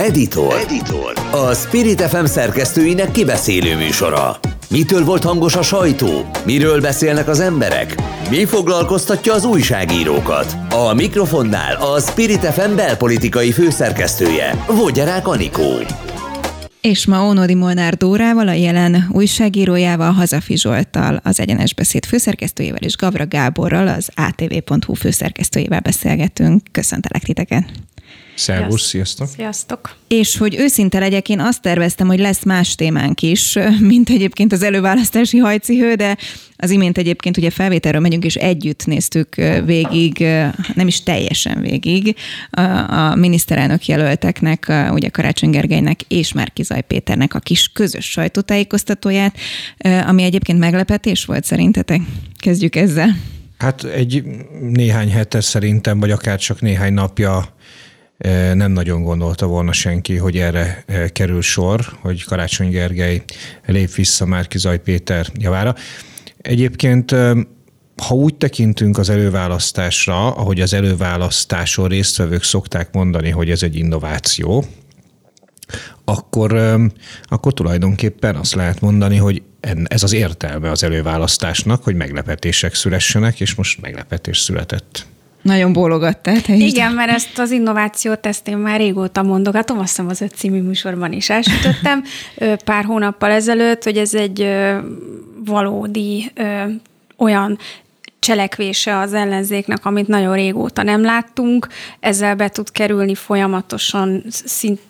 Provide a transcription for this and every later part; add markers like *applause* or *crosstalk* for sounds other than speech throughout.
Editor. Editor. A Spirit FM szerkesztőinek kibeszélő műsora. Mitől volt hangos a sajtó? Miről beszélnek az emberek? Mi foglalkoztatja az újságírókat? A mikrofonnál a Spirit FM belpolitikai főszerkesztője, Vogyarák Anikó. És ma Ónodi Molnár Dórával, a jelen újságírójával, Hazafi Zsolttal, az Egyenes Beszéd főszerkesztőjével és Gavra Gáborral, az ATV.hu főszerkesztőjével beszélgetünk. Köszöntelek titeket! Szervusz, sziasztok! Sziasztok! És hogy őszinte legyek, én azt terveztem, hogy lesz más témánk is, *laughs* mint egyébként az előválasztási hajcihő, de az imént egyébként ugye felvételről megyünk, és együtt néztük végig, nem is teljesen végig, a miniszterelnök jelölteknek, ugye Karácsony Gergelynek és Márkizaj Péternek a kis közös sajtótájékoztatóját, ami egyébként meglepetés volt szerintetek. Kezdjük ezzel. Hát egy néhány hete szerintem, vagy akár csak néhány napja nem nagyon gondolta volna senki, hogy erre kerül sor, hogy Karácsony Gergely lép vissza Márki Zaj Péter javára. Egyébként ha úgy tekintünk az előválasztásra, ahogy az előválasztáson résztvevők szokták mondani, hogy ez egy innováció, akkor, akkor tulajdonképpen azt lehet mondani, hogy ez az értelme az előválasztásnak, hogy meglepetések szülessenek, és most meglepetés született. Nagyon bólogattál, te. Igen, mert ezt az innovációt ezt én már régóta mondogatom, azt hiszem az öt című műsorban is elsütöttem pár hónappal ezelőtt, hogy ez egy valódi olyan cselekvése az ellenzéknek, amit nagyon régóta nem láttunk, ezzel be tud kerülni folyamatosan, szint,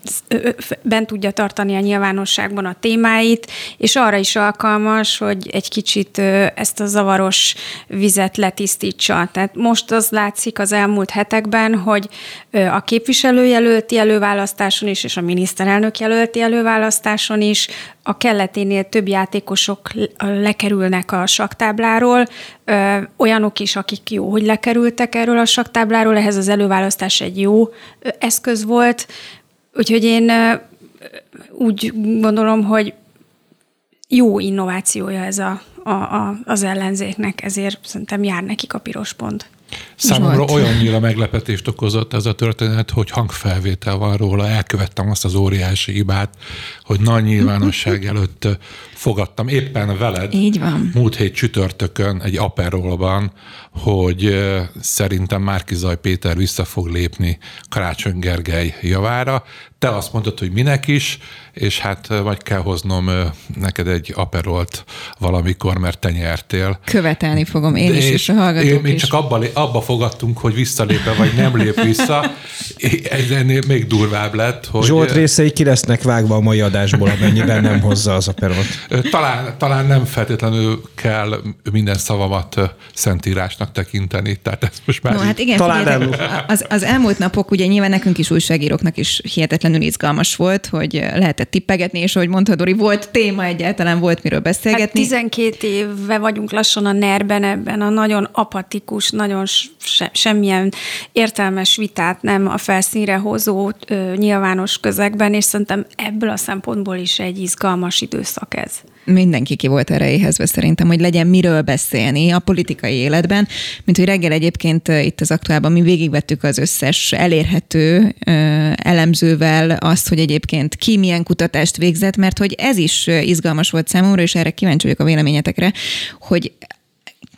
bent tudja tartani a nyilvánosságban a témáit, és arra is alkalmas, hogy egy kicsit ezt a zavaros vizet letisztítsa. Tehát most az látszik az elmúlt hetekben, hogy a képviselőjelölti előválasztáson is, és a miniszterelnök jelölti előválasztáson is a kelleténél több játékosok lekerülnek a saktábláról, olyanok is, akik jó, hogy lekerültek erről a saktábláról, ehhez az előválasztás egy jó eszköz volt, úgyhogy én úgy gondolom, hogy jó innovációja ez a, a, a, az ellenzéknek, ezért szerintem jár nekik a piros pont. Számomra olyannyira meglepetést okozott ez a történet, hogy hangfelvétel van róla, elkövettem azt az óriási hibát, hogy nagy nyilvánosság előtt fogadtam éppen veled Így van. múlt hét csütörtökön egy aperolban, hogy szerintem Márkizaj Péter vissza fog lépni Karácsony Gergely javára. Te azt mondtad, hogy minek is, és hát vagy kell hoznom neked egy aperolt valamikor, mert te nyertél. Követelni fogom én is, és, és a hallgatók én, én csak abba, abba fogadtunk, hogy visszalépe, vagy nem lép vissza. Ez ennél még durvább lett. Hogy... Zsolt részei ki lesznek vágva a mai adásból, amennyiben nem hozza az aperolt. Talán, talán nem feltétlenül kell minden szavamat szentírásnak tekinteni, tehát ez most már... No, hát igen, talán nem. Az, az elmúlt napok ugye nyilván nekünk is újságíróknak is hihetetlenül izgalmas volt, hogy lehetett tippegetni, és ahogy mondta Dori, volt téma egyáltalán, volt miről beszélgetni. Hát 12 éve vagyunk lassan a nerben ebben, a nagyon apatikus, nagyon se, semmilyen értelmes vitát nem a felszínre hozó ö, nyilvános közegben, és szerintem ebből a szempontból is egy izgalmas időszak ez mindenki ki volt erre éhezve szerintem, hogy legyen miről beszélni a politikai életben, mint hogy reggel egyébként itt az aktuálban mi végigvettük az összes elérhető elemzővel azt, hogy egyébként ki milyen kutatást végzett, mert hogy ez is izgalmas volt számomra, és erre kíváncsi vagyok a véleményetekre, hogy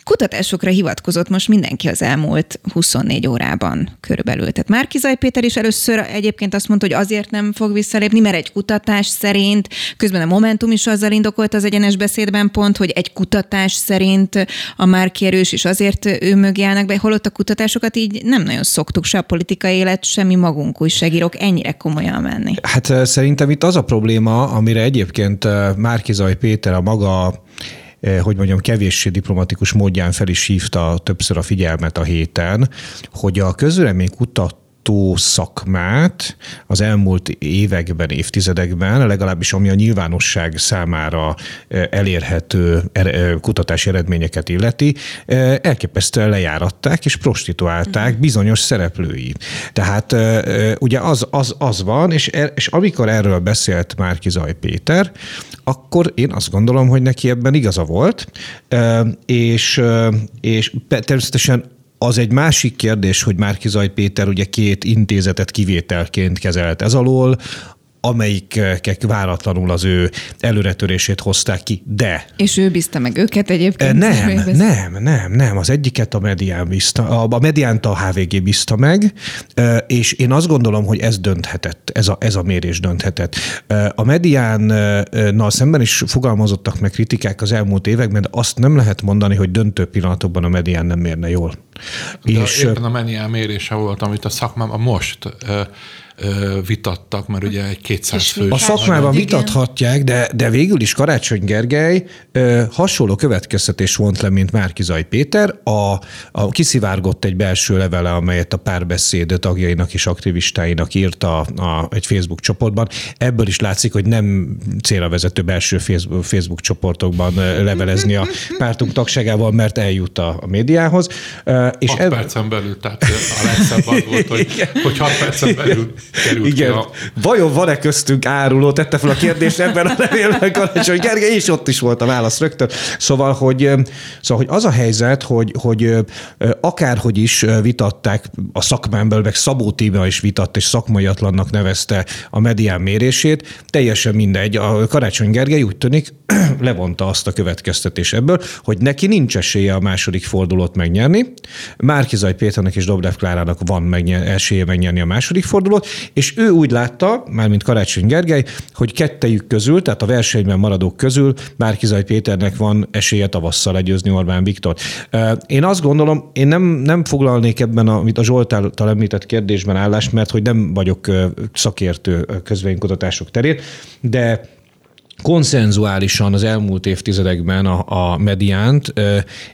kutatásokra hivatkozott most mindenki az elmúlt 24 órában körülbelül. Tehát Márkizaj Péter is először egyébként azt mondta, hogy azért nem fog visszalépni, mert egy kutatás szerint, közben a Momentum is azzal indokolt az egyenes beszédben pont, hogy egy kutatás szerint a Márki erős is azért ő mögé állnak be, holott a kutatásokat így nem nagyon szoktuk, se a politikai élet, semmi magunk újságírók ennyire komolyan menni. Hát szerintem itt az a probléma, amire egyébként Márkizaj Péter a maga hogy mondjam, kevéssé diplomatikus módján fel is hívta többször a figyelmet a héten, hogy a közvélemény kutat szakmát az elmúlt években, évtizedekben, legalábbis ami a nyilvánosság számára eh, elérhető er, kutatási eredményeket illeti, elképesztően lejáratták és prostituálták bizonyos szereplői. Tehát ugye az, az, az van, és, és amikor erről beszélt Márki Zaj Péter, akkor én azt gondolom, hogy neki ebben igaza volt, és, és természetesen az egy másik kérdés, hogy Márkizaj Péter ugye két intézetet kivételként kezelt ez alól, amelyikek váratlanul az ő előretörését hozták ki, de... És ő bízta meg őket egyébként? Nem, nem, nem, nem. Az egyiket a Medián bízta, a Mediánt a HVG bízta meg, és én azt gondolom, hogy ez dönthetett, ez a, ez a mérés dönthetett. A Mediánnal szemben is fogalmazottak meg kritikák az elmúlt években, de azt nem lehet mondani, hogy döntő pillanatokban a Medián nem mérne jól. De és éppen a Medián mérése volt, amit a szakmám most vitattak, mert ugye egy 200 fő. A szakmában vitathatják, de, de végül is Karácsony Gergely ö, hasonló következtetés vont le, mint Márkizaj Péter. A, a kiszivárgott egy belső levele, amelyet a párbeszéd tagjainak és aktivistáinak írt a, a, egy Facebook csoportban. Ebből is látszik, hogy nem célra vezető belső Facebook, Facebook csoportokban levelezni a pártunk tagságával, mert eljut a, a médiához. És 6 eb... percen belül, tehát a legszebb az volt, hogy, *laughs* hogy 6 percen belül került Igen. A... Vajon van-e köztünk áruló? Tette fel a kérdést ebben a levélben Karácsony Gergely, és ott is volt a válasz rögtön. Szóval, hogy, szóval, hogy az a helyzet, hogy, hogy akárhogy is vitatták a szakmán belül, meg Szabó Tíma is vitatt, és szakmaiatlannak nevezte a medián mérését, teljesen mindegy. A Karácsony Gergely úgy tűnik, *clears throat* levonta azt a következtetés ebből, hogy neki nincs esélye a második fordulót megnyerni. Márkizaj Péternek és Dobrev Klárának van megnyer, esélye megnyerni a második fordulót, és ő úgy látta, mármint Karácsony Gergely, hogy kettejük közül, tehát a versenyben maradók közül Márkizaj Péternek van esélye tavasszal legyőzni Orbán Viktor. Én azt gondolom, én nem, nem foglalnék ebben, a, amit a Zsolt által említett kérdésben állást, mert hogy nem vagyok szakértő közvénykutatások terén, de konszenzuálisan az elmúlt évtizedekben a, a mediánt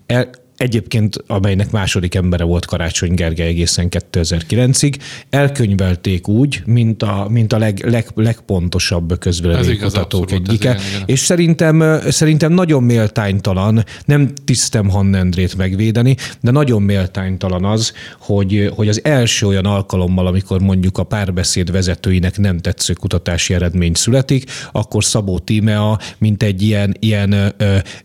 el, egyébként amelynek második embere volt Karácsony Gergely egészen 2009-ig, elkönyvelték úgy, mint a, mint a leg, leg, legpontosabb közvéleménykutatók egyike. Igen, igen. És szerintem, szerintem nagyon méltánytalan, nem tisztem Hannendrét megvédeni, de nagyon méltánytalan az, hogy, hogy az első olyan alkalommal, amikor mondjuk a párbeszéd vezetőinek nem tetsző kutatási eredmény születik, akkor Szabó Tímea, mint egy ilyen, ilyen ö,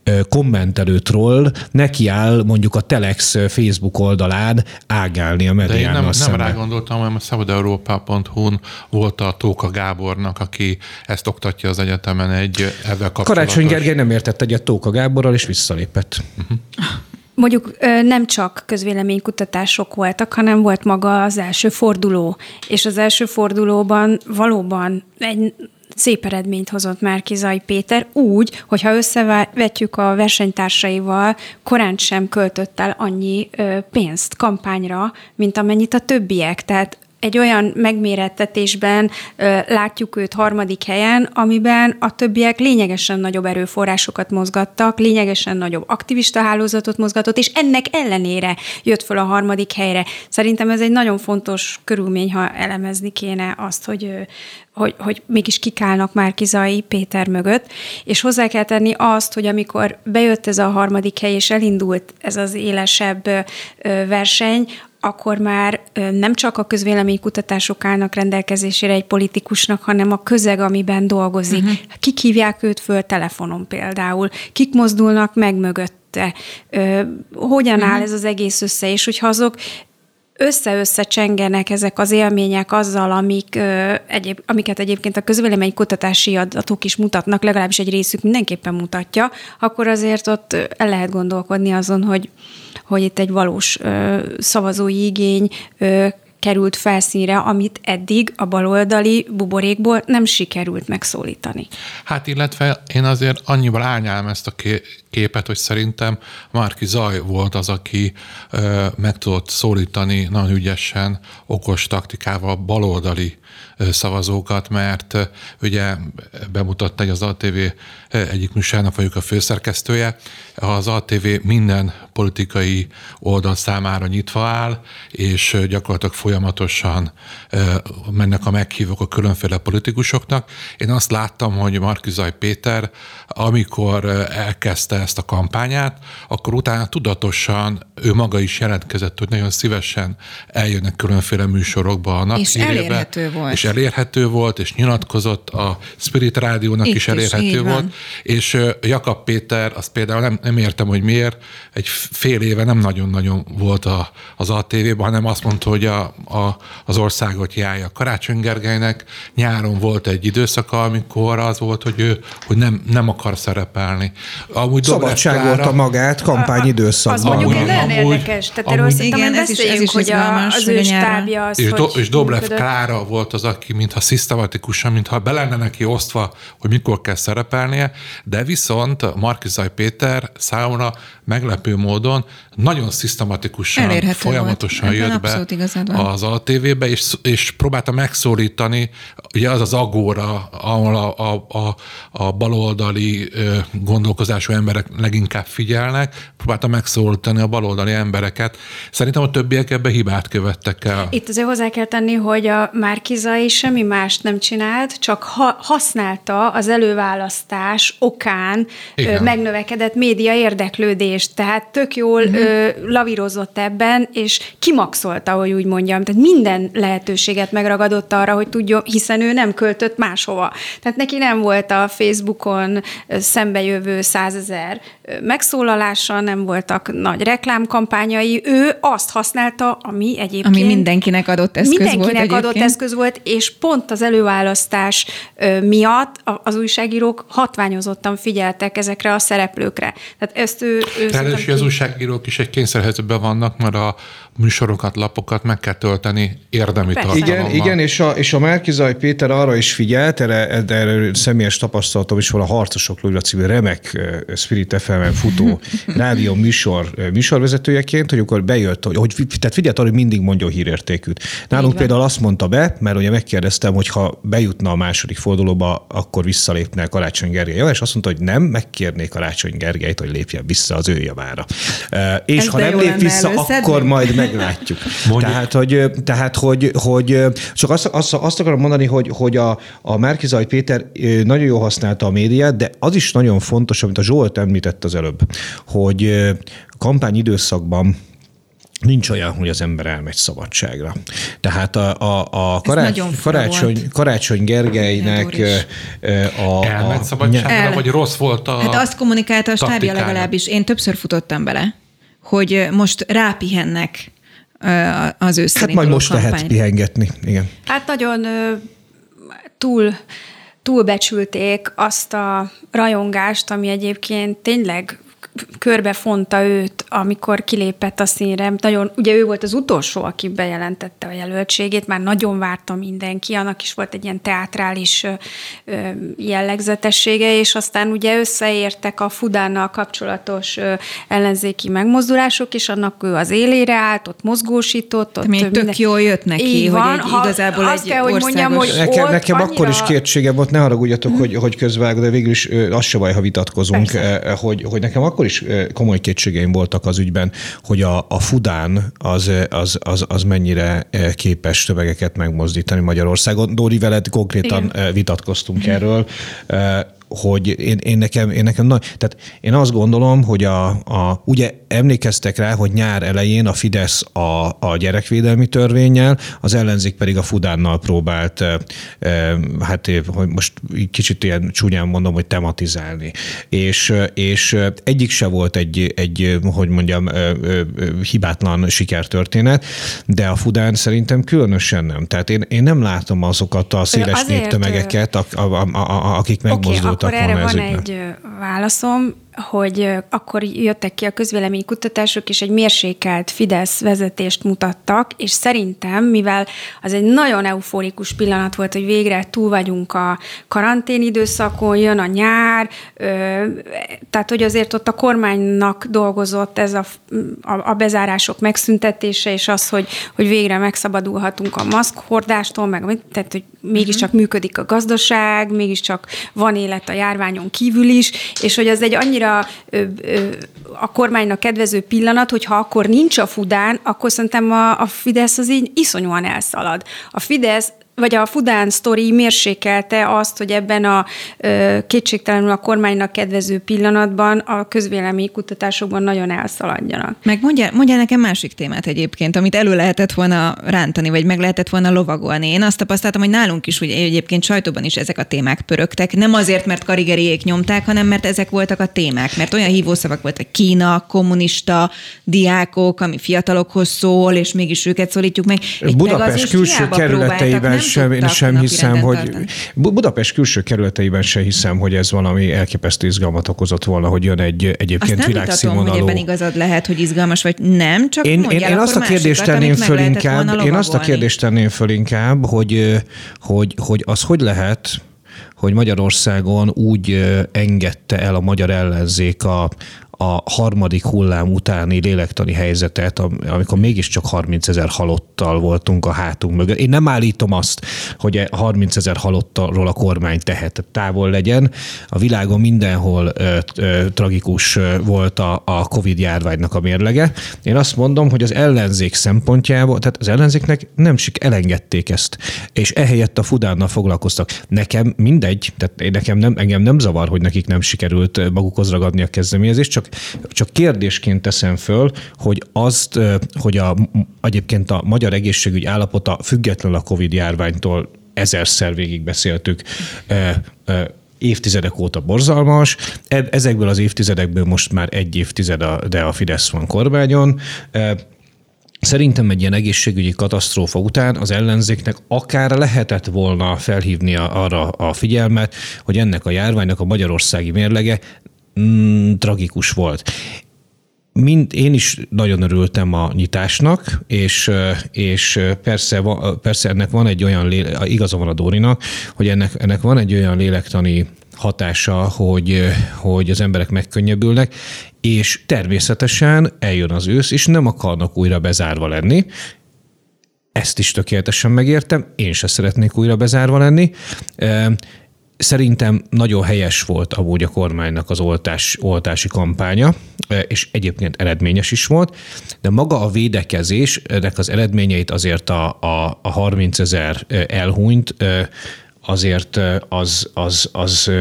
ö, kommentelő troll, nekiáll mondjuk a Telex Facebook oldalán ágálni a mediánnal De én nem, szemben. nem rá gondoltam, hanem a szabadeurópa.hu-n volt a Tóka Gábornak, aki ezt oktatja az egyetemen egy ezzel kapcsolatos. Karácsony Gergely nem értett egyet Tóka Gáborral, és visszalépett. Uh-huh. Mondjuk nem csak közvéleménykutatások voltak, hanem volt maga az első forduló, és az első fordulóban valóban egy szép eredményt hozott már Kizai Péter, úgy, hogyha összevetjük a versenytársaival, korán sem költött el annyi pénzt kampányra, mint amennyit a többiek. Tehát egy olyan megmérettetésben ö, látjuk őt harmadik helyen, amiben a többiek lényegesen nagyobb erőforrásokat mozgattak, lényegesen nagyobb aktivista hálózatot mozgatott, és ennek ellenére jött föl a harmadik helyre. Szerintem ez egy nagyon fontos körülmény, ha elemezni kéne azt, hogy hogy, hogy mégis kikálnak már Kizai Péter mögött, és hozzá kell tenni azt, hogy amikor bejött ez a harmadik hely, és elindult ez az élesebb verseny, akkor már nem csak a közvéleménykutatások állnak rendelkezésére egy politikusnak, hanem a közeg, amiben dolgozik. Uh-huh. Kik hívják őt föl telefonon például, kik mozdulnak meg mögötte, hogyan áll ez az egész össze, és hogyha azok össze-össze ezek az élmények azzal, amik, egyéb, amiket egyébként a közvélemény kutatási adatok is mutatnak, legalábbis egy részük mindenképpen mutatja, akkor azért ott el lehet gondolkodni azon, hogy, hogy itt egy valós szavazói igény került felszínre, amit eddig a baloldali buborékból nem sikerült megszólítani. Hát illetve én azért annyival árnyálom ezt a képet, hogy szerintem Márki Zaj volt az, aki ö, meg tudott szólítani nagyon ügyesen, okos taktikával baloldali szavazókat, mert ugye bemutatta, hogy az ATV egyik műsának vagyok a főszerkesztője. Az ATV minden politikai oldal számára nyitva áll, és gyakorlatilag folyamatosan mennek a meghívók a különféle politikusoknak. Én azt láttam, hogy Markizaj Péter, amikor elkezdte ezt a kampányát, akkor utána tudatosan ő maga is jelentkezett, hogy nagyon szívesen eljönnek különféle műsorokba a És elérhető volt. És elérhető volt, és nyilatkozott, a Spirit Rádiónak Itt is elérhető is, volt. És Jakab Péter, azt például nem, nem értem, hogy miért, egy fél éve nem nagyon-nagyon volt a, az ATV-ben, hanem azt mondta, hogy a, a, az országot járja. Karácsony Gergelynek nyáron volt egy időszaka, amikor az volt, hogy ő hogy nem, nem akar szerepelni. Amúgy Szabadságolta magát kampányidőszakban. Az mondjuk egy nagyon érdekes. Tehát erről szerintem ez is, ez is hogy a, az ő stábja az, és, do, és Dobrev Klára volt az, aki mintha szisztematikusan, mintha be lenne neki osztva, hogy mikor kell szerepelnie, de viszont Markizaj Péter számomra meglepő módon nagyon szisztematikusan, Elérhető folyamatosan volt. jött be az ATV-be, és, és próbálta megszólítani, ugye az az agóra, ahol a, a, a, a baloldali gondolkozású emberek leginkább figyelnek, próbálta megszólítani a baloldali embereket. Szerintem a többiek ebbe hibát követtek el. Itt azért hozzá kell tenni, hogy a Márkizai semmi mást nem csinált, csak ha, használta az előválasztás okán Igen. megnövekedett média érdeklődést. Tehát tök jól uh-huh ö, lavírozott ebben, és kimaxolta, hogy úgy mondjam. Tehát minden lehetőséget megragadott arra, hogy tudjon, hiszen ő nem költött máshova. Tehát neki nem volt a Facebookon szembejövő százezer megszólalása, nem voltak nagy reklámkampányai. Ő azt használta, ami egyébként... Ami mindenkinek adott eszköz mindenkinek volt Mindenkinek adott eszköz volt, és pont az előválasztás miatt az újságírók hatványozottan figyeltek ezekre a szereplőkre. Tehát ezt ő... ő Ráadásul az újságírók is egy kényszerhelyzetben vannak, mert a műsorokat, lapokat meg kell tölteni érdemi tartalommal. Igen, igen és, a, és a Márkizaj Péter arra is figyelt, erre, erre személyes tapasztalatom is van a Harcosok Lőle című remek Spirit fm futó *laughs* rádió műsor műsorvezetőjeként, hogy akkor bejött, hogy, hogy tehát figyelt arra, hogy mindig mondja a hírértékűt. Nálunk például azt mondta be, mert ugye megkérdeztem, hogy ha bejutna a második fordulóba, akkor visszalépne Karácsony Gergely. És azt mondta, hogy nem, megkérnék Karácsony Gergelyt, hogy lépjen vissza az ő javára. És Ez ha nem lép vissza, akkor majd meglátjuk. Tehát, hogy, tehát hogy, hogy csak azt, azt, azt akarom mondani, hogy, hogy a, a Márkizaj Péter nagyon jól használta a médiát, de az is nagyon fontos, amit a Zsolt említett az előbb, hogy a kampány időszakban nincs olyan, hogy az ember elmegy szabadságra. Tehát a, a, a karács, karácsony, karácsony Gergelynek a... Elmegy szabadságra, el. vagy rossz volt a Hát azt kommunikálta a stábja legalábbis. Én többször futottam bele, hogy most rápihennek az ősszel Hát majd most kampány. lehet pihengetni, igen. Hát nagyon túl túlbecsülték azt a rajongást, ami egyébként tényleg körbefonta őt, amikor kilépett a színre. Nagyon, ugye ő volt az utolsó, aki bejelentette a jelöltségét, már nagyon várta mindenki, annak is volt egy ilyen teátrális jellegzetessége, és aztán ugye összeértek a Fudánnal kapcsolatos ellenzéki megmozdulások, és annak ő az élére állt, ott mozgósított. Ott még tök minden... jól jött neki, Így hogy van, egy, ha, igazából azt egy kell, hogy mondjam, hogy nekem, nekem annyira... akkor is kétségem volt, ne haragudjatok, hogy, hogy közvág, de végül is az se baj, ha vitatkozunk, hogy, hogy nekem akkor is komoly kétségeim voltak az ügyben, hogy a, a Fudán az, az, az, az mennyire képes tömegeket megmozdítani Magyarországon. Dóri veled konkrétan Igen. vitatkoztunk erről hogy én, én, nekem, én nekem nagy, tehát én azt gondolom, hogy a, a, ugye emlékeztek rá, hogy nyár elején a Fidesz a, a gyerekvédelmi törvényel, az ellenzék pedig a Fudánnal próbált, e, e, hát hogy most kicsit ilyen csúnyán mondom, hogy tematizálni. És, és egyik se volt egy, egy hogy mondjam, hibátlan sikertörténet, de a Fudán szerintem különösen nem. Tehát én, én nem látom azokat a széles néptömegeket, akik megmozdultak akkor erre van egy válaszom hogy akkor jöttek ki a közvéleménykutatások, és egy mérsékelt Fidesz vezetést mutattak, és szerintem, mivel az egy nagyon euforikus pillanat volt, hogy végre túl vagyunk a karantén időszakon, jön a nyár, tehát hogy azért ott a kormánynak dolgozott ez a, a, a bezárások megszüntetése, és az, hogy, hogy végre megszabadulhatunk a maszkhordástól, meg tehát, hogy mégiscsak működik a gazdaság, mégiscsak van élet a járványon kívül is, és hogy az egy annyira annyira ö, ö, a kormánynak kedvező pillanat, hogyha akkor nincs a Fudán, akkor szerintem a, a Fidesz az így iszonyúan elszalad. A Fidesz vagy a Fudán sztori mérsékelte azt, hogy ebben a kétségtelenül a kormánynak kedvező pillanatban a közvélemény kutatásokban nagyon elszaladjanak. Meg mondja, mondja nekem másik témát egyébként, amit elő lehetett volna rántani, vagy meg lehetett volna lovagolni. Én azt tapasztaltam, hogy nálunk is ugye egyébként sajtóban is ezek a témák pörögtek. Nem azért, mert karigeriék nyomták, hanem mert ezek voltak a témák. Mert olyan hívószavak voltak Kína, kommunista, diákok, ami fiatalokhoz szól, és mégis őket szólítjuk meg. Egy Budapest külső kerületeiben sem, én sem hiszem, hogy tartani. Budapest külső kerületeiben sem hiszem, hogy ez valami elképesztő izgalmat okozott volna, hogy jön egy egyébként azt világszínvonalú. hogy ebben igazad lehet, hogy izgalmas vagy nem, csak én, én, én azt a kérdést tenném föl inkább, én azt a kérdést tenném föl inkább, hogy, hogy, hogy az hogy lehet, hogy Magyarországon úgy engedte el a magyar ellenzék a, a harmadik hullám utáni lélektani helyzetet, amikor mégiscsak 30 ezer halottal voltunk a hátunk mögött. Én nem állítom azt, hogy 30 ezer halottalról a kormány tehet távol legyen. A világon mindenhol ö, ö, tragikus volt a, a Covid járványnak a mérlege. Én azt mondom, hogy az ellenzék szempontjából, tehát az ellenzéknek nem sik elengedték ezt, és ehelyett a Fudánnal foglalkoztak. Nekem mindegy, tehát nekem nem, engem nem zavar, hogy nekik nem sikerült magukhoz ragadni a kezdeményezést, csak csak kérdésként teszem föl, hogy azt, hogy a, egyébként a magyar egészségügy állapota független a Covid járványtól ezerszer végig beszéltük, évtizedek óta borzalmas. E, ezekből az évtizedekből most már egy évtized, de a Fidesz van kormányon. Szerintem egy ilyen egészségügyi katasztrófa után az ellenzéknek akár lehetett volna felhívni arra a figyelmet, hogy ennek a járványnak a magyarországi mérlege mm, tragikus volt. Mind, én is nagyon örültem a nyitásnak, és, és persze, persze ennek van egy olyan, léle, igaza van a Dórinak, hogy ennek, ennek van egy olyan lélektani hatása, hogy, hogy az emberek megkönnyebbülnek, és természetesen eljön az ősz, és nem akarnak újra bezárva lenni, ezt is tökéletesen megértem, én se szeretnék újra bezárva lenni, Szerintem nagyon helyes volt amúgy a kormánynak az oltás, oltási kampánya, e, és egyébként eredményes is volt, de maga a védekezés, ennek az eredményeit azért a, a, a 30 ezer e, elhunyt e, azért az, az, az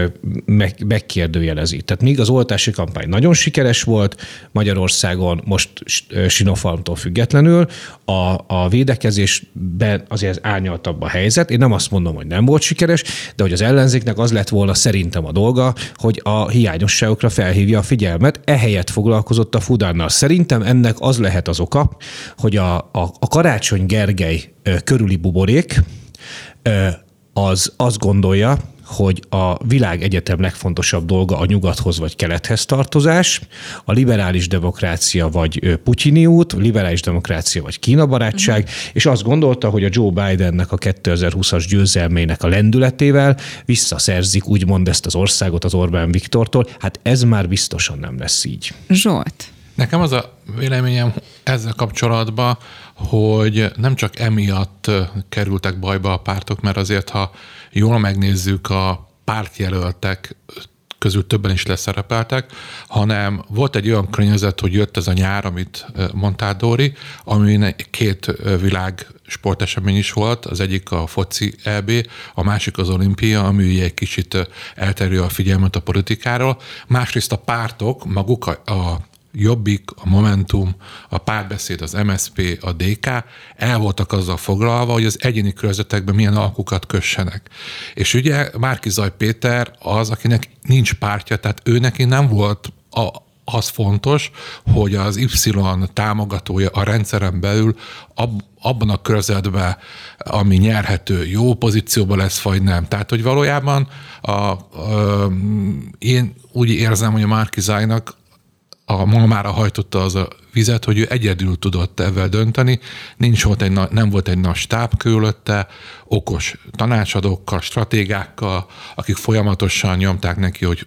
meg, megkérdőjelezi. Tehát míg az oltási kampány nagyon sikeres volt Magyarországon, most Sinopharmtól függetlenül, a, a védekezésben azért árnyaltabb a helyzet. Én nem azt mondom, hogy nem volt sikeres, de hogy az ellenzéknek az lett volna szerintem a dolga, hogy a hiányosságokra felhívja a figyelmet, ehelyett foglalkozott a Fudánnal. Szerintem ennek az lehet az oka, hogy a, a, a Karácsony Gergely körüli buborék az azt gondolja, hogy a világ egyetem legfontosabb dolga a nyugathoz vagy kelethez tartozás, a liberális demokrácia vagy Putyini út, liberális demokrácia vagy Kína barátság, uh-huh. és azt gondolta, hogy a Joe Bidennek a 2020-as győzelmének a lendületével visszaszerzik úgymond ezt az országot az Orbán Viktortól. Hát ez már biztosan nem lesz így. Zsolt. Nekem az a véleményem ezzel kapcsolatban, hogy nem csak emiatt kerültek bajba a pártok, mert azért, ha jól megnézzük a pártjelöltek közül többen is leszerepeltek, hanem volt egy olyan környezet, hogy jött ez a nyár, amit mondtál, Dóri, ami két világ sportesemény is volt, az egyik a foci EB, a másik az olimpia, ami egy kicsit elterül a figyelmet a politikáról. Másrészt a pártok, maguk a, a Jobbik, a Momentum, a Párbeszéd, az MSP, a DK el voltak azzal foglalva, hogy az egyéni körzetekben milyen alkukat kössenek. És ugye Márki Zaj Péter az, akinek nincs pártja, tehát ő neki nem volt a, az fontos, hogy az Y támogatója a rendszeren belül ab, abban a körzetben, ami nyerhető, jó pozícióban lesz, vagy nem. Tehát, hogy valójában a, a, én úgy érzem, hogy a Márkizájnak a malmára hajtotta az a vizet, hogy ő egyedül tudott ebben dönteni, nincs volt egy, nem volt egy nagy stáb körülötte, okos tanácsadókkal, stratégákkal, akik folyamatosan nyomták neki, hogy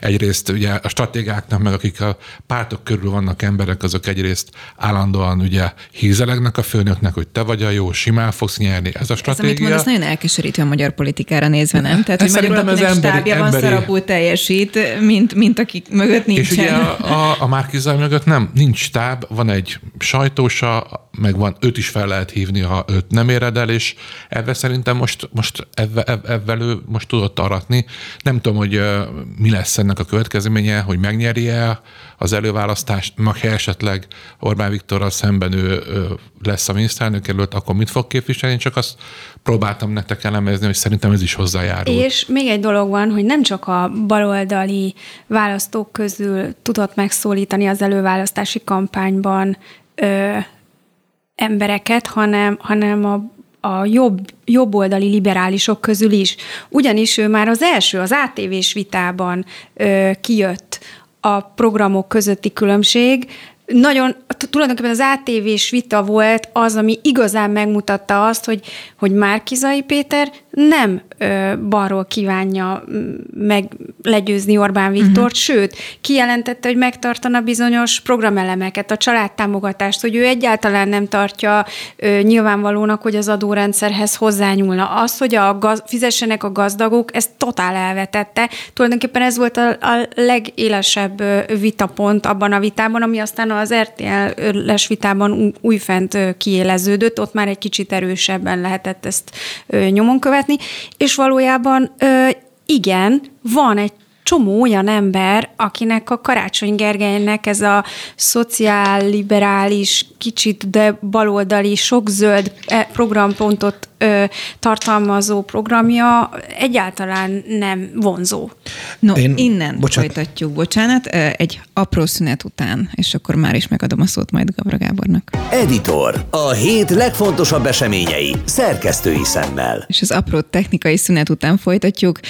egyrészt ugye a stratégáknak, meg akik a pártok körül vannak emberek, azok egyrészt állandóan ugye hízelegnek a főnöknek, hogy te vagy a jó, simán fogsz nyerni. Ez a stratégia. Ez, amit mondasz, nagyon elkeserítő a magyar politikára nézve, nem? Tehát, hogy magyarul, akinek emberi, stábja emberi... van, szarapul teljesít, mint, mint akik mögött nincsen. És ugye a, a, a Márkizaj mögött nem, nincs stáb, van egy sajtósa, meg van, őt is fel lehet hívni, ha őt nem éred el, és ebbe szerintem most, most ebbe, ő most tudott aratni. Nem tudom, hogy mi lesz ennek a következménye, hogy megnyeri-e az előválasztást, meg ha esetleg Orbán Viktorral szemben ő, lesz a miniszterelnök előtt, akkor mit fog képviselni? Csak azt próbáltam nektek elemezni, hogy szerintem ez is hozzájárul. És még egy dolog van, hogy nem csak a baloldali választók közül tudott megszólítani az előválasztási kampányban embereket, hanem, hanem a, a jobb, jobboldali liberálisok közül is. Ugyanis ő már az első, az ATV-s vitában ö, kijött a programok közötti különbség, nagyon, tulajdonképpen az ATV-s vita volt az, ami igazán megmutatta azt, hogy, hogy Márkizai Péter nem ö, balról kívánja meg legyőzni Orbán Viktort, uh-huh. sőt, kijelentette, hogy megtartana bizonyos programelemeket, a családtámogatást, hogy ő egyáltalán nem tartja ö, nyilvánvalónak, hogy az adórendszerhez hozzányúlna. Az, hogy a gaz, fizessenek a gazdagok, ezt totál elvetette. Tulajdonképpen ez volt a, a legélesebb vitapont abban a vitában, ami aztán az RTL-les vitában újfent kiéleződött, ott már egy kicsit erősebben lehetett ezt nyomon követni, és valójában igen, van egy csomó olyan ember, akinek a Karácsony Gergelynek ez a szociálliberális, kicsit de baloldali, sok zöld e, programpontot ö, tartalmazó programja egyáltalán nem vonzó. No, Én, innen bocsánat. folytatjuk, bocsánat, egy apró szünet után, és akkor már is megadom a szót majd Gabra Gábornak. Editor, a hét legfontosabb eseményei, szerkesztői szemmel. És az apró technikai szünet után folytatjuk.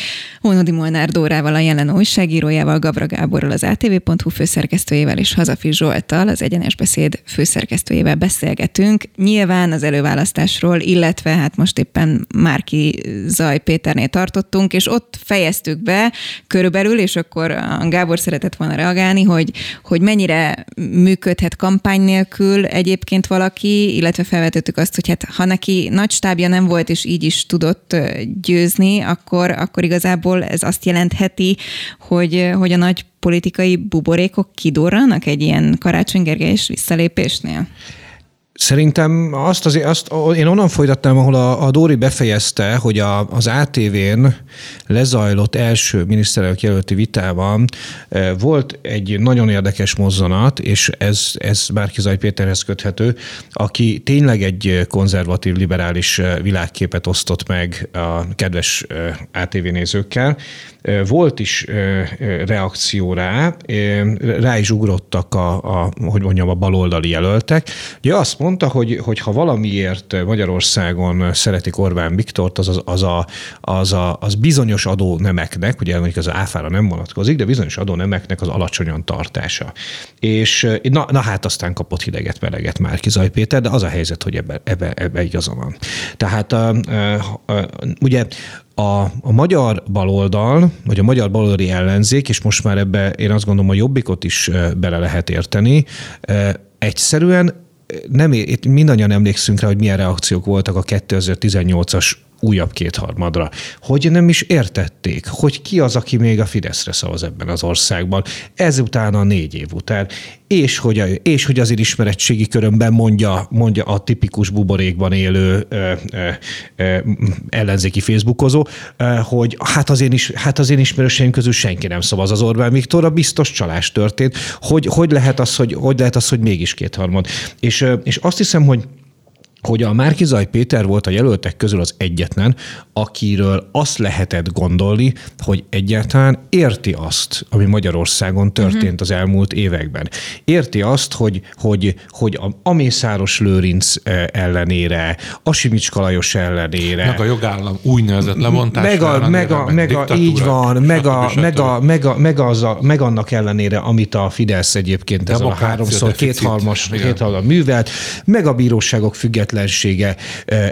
Hónodi Molnár Dórával, a jelen újságírójával, Gabra Gáborral, az ATV.hu főszerkesztőjével és Hazafi Zsoltal, az Egyenes Beszéd főszerkesztőjével beszélgetünk. Nyilván az előválasztásról, illetve hát most éppen Márki Zaj Péternél tartottunk, és ott fejeztük be körülbelül, és akkor Gábor szeretett volna reagálni, hogy, hogy mennyire működhet kampány nélkül egyébként valaki, illetve felvetettük azt, hogy hát ha neki nagy stábja nem volt, és így is tudott győzni, akkor, akkor igazából ez azt jelentheti, hogy, hogy a nagy politikai buborékok kidorranak egy ilyen Karácsony Gergelyes visszalépésnél? Szerintem azt azért, azt, én onnan folytatnám, ahol a, a Dóri befejezte, hogy a, az ATV-n lezajlott első miniszterelnök jelölti vitában e, volt egy nagyon érdekes mozzanat, és ez, ez Márkizaj Péterhez köthető, aki tényleg egy konzervatív, liberális e, világképet osztott meg a kedves e, ATV nézőkkel, volt is reakció rá, rá is ugrottak a, a hogy mondjam, a baloldali jelöltek. Ugye azt mondta, hogy, hogy ha valamiért Magyarországon szeretik Orbán Viktort, az, az, az, a, az, a, az bizonyos adónemeknek, ugye mondjuk az áfára nem vonatkozik, de bizonyos adónemeknek az alacsonyan tartása. És na, na hát aztán kapott hideget, meleget már Zaj Péter, de az a helyzet, hogy ebbe, ebbe, ebbe igaza van. Tehát ugye a, a magyar baloldal, vagy a magyar baloldali ellenzék, és most már ebbe én azt gondolom a jobbikot is bele lehet érteni, egyszerűen nem, itt mindannyian emlékszünk rá, hogy milyen reakciók voltak a 2018-as újabb kétharmadra. Hogy nem is értették, hogy ki az, aki még a Fideszre szavaz ebben az országban, ezután a négy év után, és hogy, és hogy azért ismeretségi körömben mondja, mondja a tipikus buborékban élő ö, ö, ö, ellenzéki facebookozó, ö, hogy hát az, én is, hát az én ismerőseim közül senki nem szavaz az Orbán Viktorra, biztos csalás történt. Hogy, hogy, lehet az, hogy, hogy lehet az, hogy mégis kétharmad? És, és azt hiszem, hogy hogy a Márkizaj Péter volt a jelöltek közül az egyetlen, akiről azt lehetett gondolni, hogy egyáltalán érti azt, ami Magyarországon történt uh-huh. az elmúlt években. Érti azt, hogy, hogy, hogy a Amészáros Lőrinc eh, ellenére, a Simics Kalajos ellenére. Meg a jogállam úgynevezett lemondás. Meg, a, meg, a, meg, a, így van, meg, a, meg, a, meg, a, meg, az a, meg annak ellenére, amit a Fidesz egyébként ez a háromszor kéthalmas, kéthalmas művelt, meg a bíróságok független függetlensége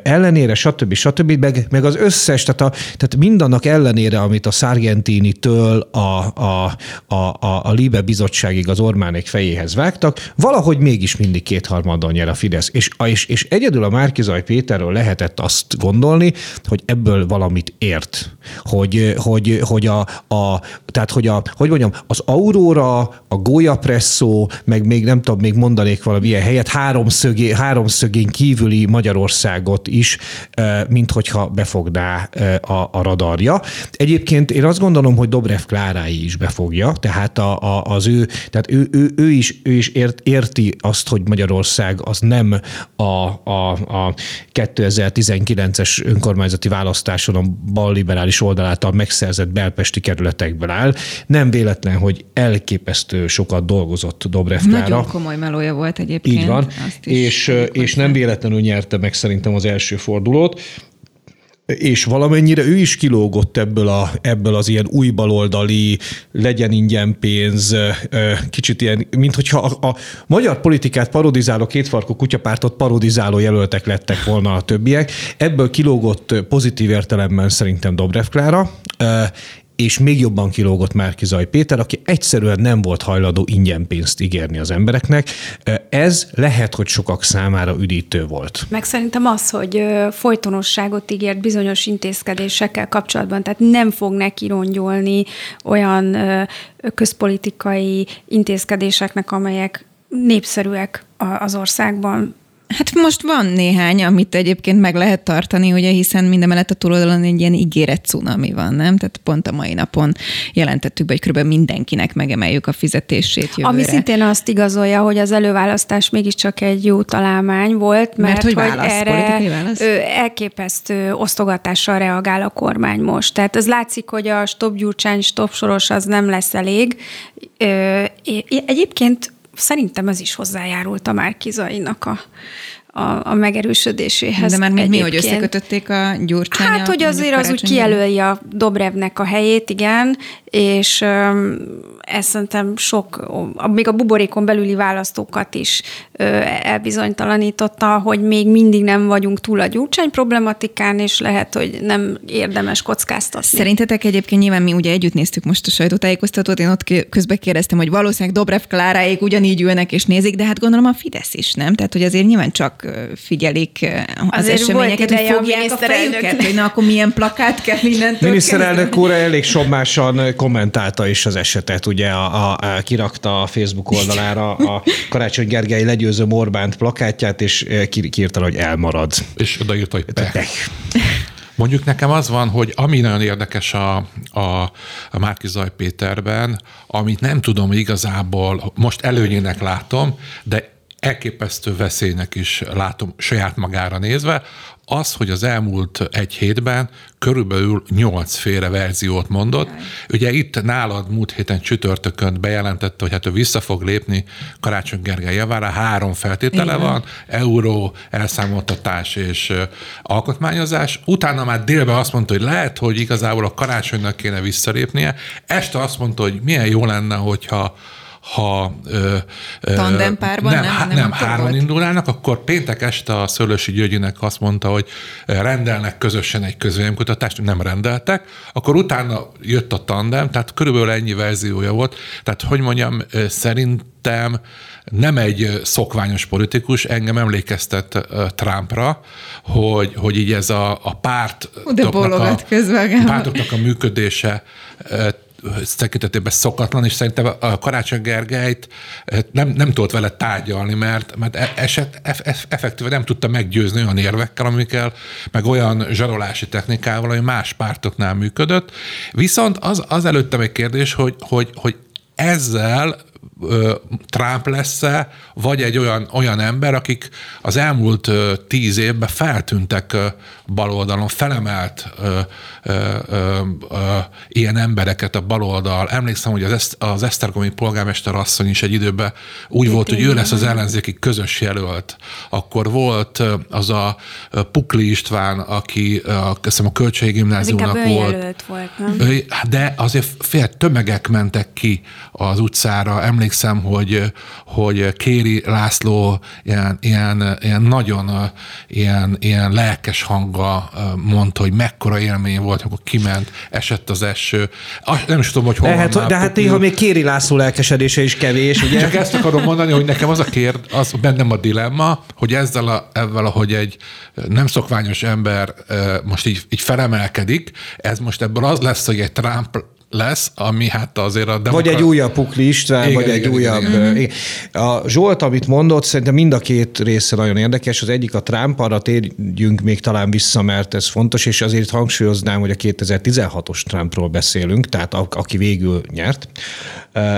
ellenére, stb. stb. Meg, meg az összes, tehát, a, tehát mindannak ellenére, amit a Sargentini-től a, a, a, a, a Libe bizottságig az Ormánék fejéhez vágtak, valahogy mégis mindig kétharmadon nyer a Fidesz. És, és, és egyedül a Márkizaj Péterről lehetett azt gondolni, hogy ebből valamit ért. Hogy, hogy, hogy a, a, tehát hogy a, hogy mondjam, az Aurora, a Goya Presso, meg még nem tudom, még mondanék valami ilyen helyet, háromszögé, háromszögén kívüli Magyarországot is, mint hogyha befogná a, a radarja. Egyébként én azt gondolom, hogy Dobrev Klárái is befogja, tehát a, a, az ő, tehát ő, ő, ő is, ő is ért, érti azt, hogy Magyarország az nem a, a, a 2019-es önkormányzati választáson a balliberális oldalától megszerzett belpesti kerületekből áll. Nem véletlen, hogy elképesztő sokat dolgozott Dobrev Klára. Nagyon komoly melója volt egyébként. Így van, és, és nem véletlenül nyerte meg szerintem az első fordulót és valamennyire ő is kilógott ebből, a, ebből az ilyen új baloldali, legyen ingyen pénz, kicsit ilyen, mint hogyha a, a magyar politikát parodizáló, kétfarkú kutyapártot parodizáló jelöltek lettek volna a többiek. Ebből kilógott pozitív értelemben szerintem Dobrev Klára, és még jobban kilógott Márkizaj Péter, aki egyszerűen nem volt hajlandó ingyen pénzt ígérni az embereknek. Ez lehet, hogy sokak számára üdítő volt. Meg szerintem az, hogy folytonosságot ígért bizonyos intézkedésekkel kapcsolatban, tehát nem fog neki rongyolni olyan közpolitikai intézkedéseknek, amelyek népszerűek az országban Hát most van néhány, amit egyébként meg lehet tartani, ugye, hiszen mindemellett a túloldalon egy ilyen ígéret cunami van, nem? Tehát pont a mai napon jelentettük be, hogy kb. mindenkinek megemeljük a fizetését jövőre. Ami szintén azt igazolja, hogy az előválasztás mégiscsak egy jó találmány volt, mert, mert hogy, hogy válasz, erre válasz? elképesztő osztogatással reagál a kormány most. Tehát ez látszik, hogy a stop Gyurcsány, stop Soros az nem lesz elég. Egyébként szerintem ez is hozzájárult a Márkizainak a, a, a megerősödéséhez. De már mi, mi, hogy összekötötték a gyurcsány? Hát, hogy azért az úgy kijelölje a Dobrevnek a helyét, igen, és ez szerintem sok, még a buborékon belüli választókat is elbizonytalanította, hogy még mindig nem vagyunk túl a gyurcsány problematikán, és lehet, hogy nem érdemes kockáztatni. Szerintetek egyébként nyilván mi ugye együtt néztük most a sajtótájékoztatót, én ott közben kérdeztem, hogy valószínűleg Dobrev Kláráék ugyanígy ülnek és nézik, de hát gondolom a Fidesz is, nem? Tehát, hogy azért nyilván csak figyelik az azért eseményeket, hogy fogják a fejüket, hogy na, akkor milyen plakát kell mindentől Miniszterelnök úr elég sommásan kommentálta is az esetet, ugye a, a, a, kirakta a Facebook oldalára a Karácsony Gergely legyőző Orbánt plakátját, és kiírta, hogy elmarad. És odaírta, hogy pech. Mondjuk nekem az van, hogy ami nagyon érdekes a, a, a Márki Zaj Péterben, amit nem tudom igazából, most előnyének látom, de elképesztő veszélynek is látom saját magára nézve, az, hogy az elmúlt egy hétben körülbelül nyolc féle verziót mondott. Ugye itt nálad múlt héten csütörtökön bejelentette, hogy hát ő vissza fog lépni Karácsony Gergely javára. Három feltétele Igen. van, euró, elszámoltatás és alkotmányozás. Utána már délben azt mondta, hogy lehet, hogy igazából a karácsonynak kéne visszalépnie. Este azt mondta, hogy milyen jó lenne, hogyha ha Tandempárban nem, nem, nem, nem három indulnának, akkor péntek este a Szőlősi Györgyinek azt mondta, hogy rendelnek közösen egy közvélemkutatást, nem rendeltek, akkor utána jött a tandem, tehát körülbelül ennyi verziója volt. Tehát, hogy mondjam, szerintem nem egy szokványos politikus, engem emlékeztet Trumpra, hogy, hogy így ez a, a párt a, pártoknak a működése tekintetében szokatlan, és szerintem a Karácsony Gergelyt eh, nem, nem tudott vele tárgyalni, mert, mert e, eset, effektíve nem tudta meggyőzni olyan érvekkel, amikkel, meg olyan zsarolási technikával, ami más pártoknál működött. Viszont az, az előttem egy kérdés, hogy, hogy, hogy ezzel Trump lesz-e, vagy egy olyan, olyan ember, akik az elmúlt tíz évben feltűntek baloldalon, felemelt ö, ö, ö, ö, ilyen embereket a baloldal. Emlékszem, hogy az, az Esztergomi polgármester asszony is egy időben úgy volt, hogy ő lesz az ellenzéki közös jelölt. Akkor volt az a Pukli István, aki a, a Költségi Gimnáziumnak volt. volt nem? De azért fél tömegek mentek ki az utcára, emlékszem, emlékszem, hogy, hogy Kéri László ilyen, ilyen, ilyen nagyon ilyen, ilyen lelkes hanggal mondta, hogy mekkora élmény volt, amikor kiment, esett az eső. Nem is tudom, hogy hol hát, De hát néha még Kéri László lelkesedése is kevés, ugye? Csak ezt akarom mondani, hogy nekem az a kérd, az bennem a dilemma, hogy ezzel, a, ezzel ahogy egy nem szokványos ember most így, így felemelkedik, ez most ebből az lesz, hogy egy Trump lesz, ami hát azért a demokrat... Vagy egy újabb Pukli István, igen, vagy egy igen, újabb... Igen, igen. A Zsolt, amit mondott, szerintem mind a két része nagyon érdekes. Az egyik a Trump, arra térjünk még talán vissza, mert ez fontos, és azért hangsúlyoznám, hogy a 2016-os Trumpról beszélünk, tehát aki végül nyert,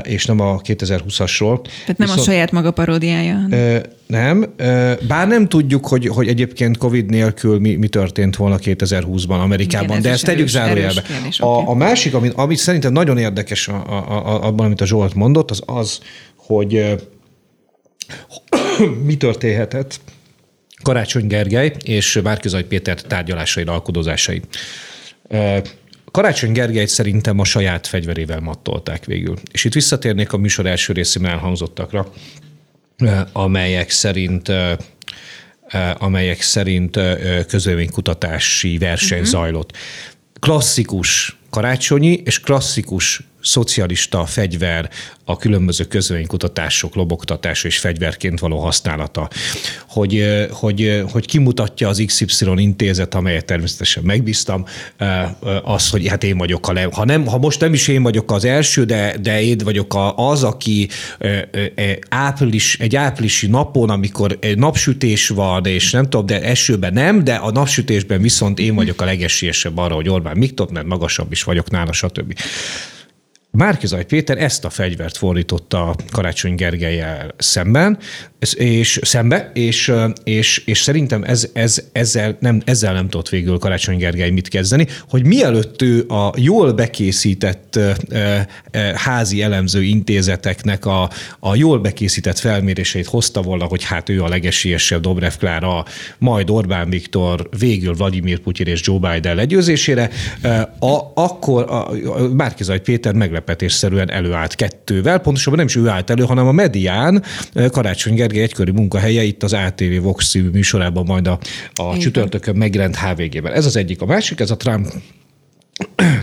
és nem a 2020-asról. Tehát nem Viszont, a saját maga paródiája. Nem, bár nem tudjuk, hogy, hogy egyébként COVID nélkül mi, mi történt volna 2020-ban Amerikában, Igen, de ezt tegyük zárójelbe. A, a másik, ami, ami szerintem nagyon érdekes a, a, a, abban, amit a Zsolt mondott, az az, hogy *coughs* mi történhetett Karácsony Gergely és Márkizaj Péter tárgyalásai, alkudozásai. Karácsony Gergelyt szerintem a saját fegyverével mattolták végül. És itt visszatérnék a műsor első részében elhangzottakra amelyek szerint amelyek szerint közölvénykutatási verseny uh-huh. zajlott. Klasszikus karácsonyi és klasszikus szocialista fegyver a különböző közvénykutatások, lobogtatás és fegyverként való használata. Hogy, hogy, hogy kimutatja az XY intézet, amelyet természetesen megbíztam, az, hogy hát én vagyok a le, ha, nem, ha most nem is én vagyok az első, de, de én vagyok az, aki április, egy áprilisi napon, amikor napsütés van, és nem tudom, de esőben nem, de a napsütésben viszont én vagyok a legesélyesebb arra, hogy Orbán Miktot, mert magasabb is vagyok nála, stb. Márkizaj Péter ezt a fegyvert fordította Karácsony Gergelyel szemben, és szembe, és, és, és szerintem ez, ez, ezzel, nem, ezzel nem tudott végül Karácsony Gergely mit kezdeni, hogy mielőtt ő a jól bekészített házi elemző intézeteknek a, a jól bekészített felméréseit hozta volna, hogy hát ő a legesélyesebb Dobrev Klára, majd Orbán Viktor, végül Vladimir Putyin és Joe Biden legyőzésére, a, akkor a, a Márkizaj Péter meglepetésszerűen előállt kettővel, pontosabban nem is ő állt elő, hanem a medián Karácsony Gergely egykori munkahelye itt az ATV Vox műsorában majd a, a csütörtökön megjelent HVG-ben. Ez az egyik. A másik, ez a Trump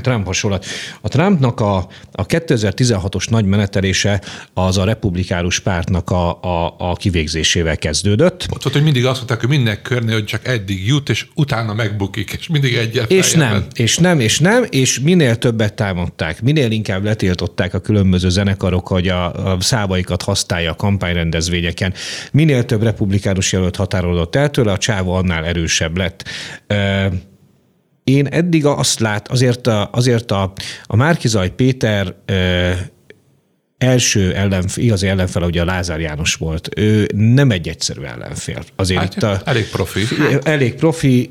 Trump hasonlat. A Trumpnak a, a 2016-os nagy menetelése az a republikánus pártnak a, a, a kivégzésével kezdődött. Ott volt, hogy mindig azt mondták, hogy minden körnél, hogy csak eddig jut, és utána megbukik, és mindig egyet. És nem, és nem, és nem, és minél többet támadták, minél inkább letiltották a különböző zenekarok, hogy a, a szávaikat használja a kampányrendezvényeken, minél több republikánus jelölt határolódott el tőle, a csáva annál erősebb lett én eddig azt lát, azért a, azért a, a Márkizaj Péter első ellenfél, igazi ellenfél, ugye a Lázár János volt. Ő nem egy egyszerű ellenfél. Azért hát, itt a, elég profi. Elég profi,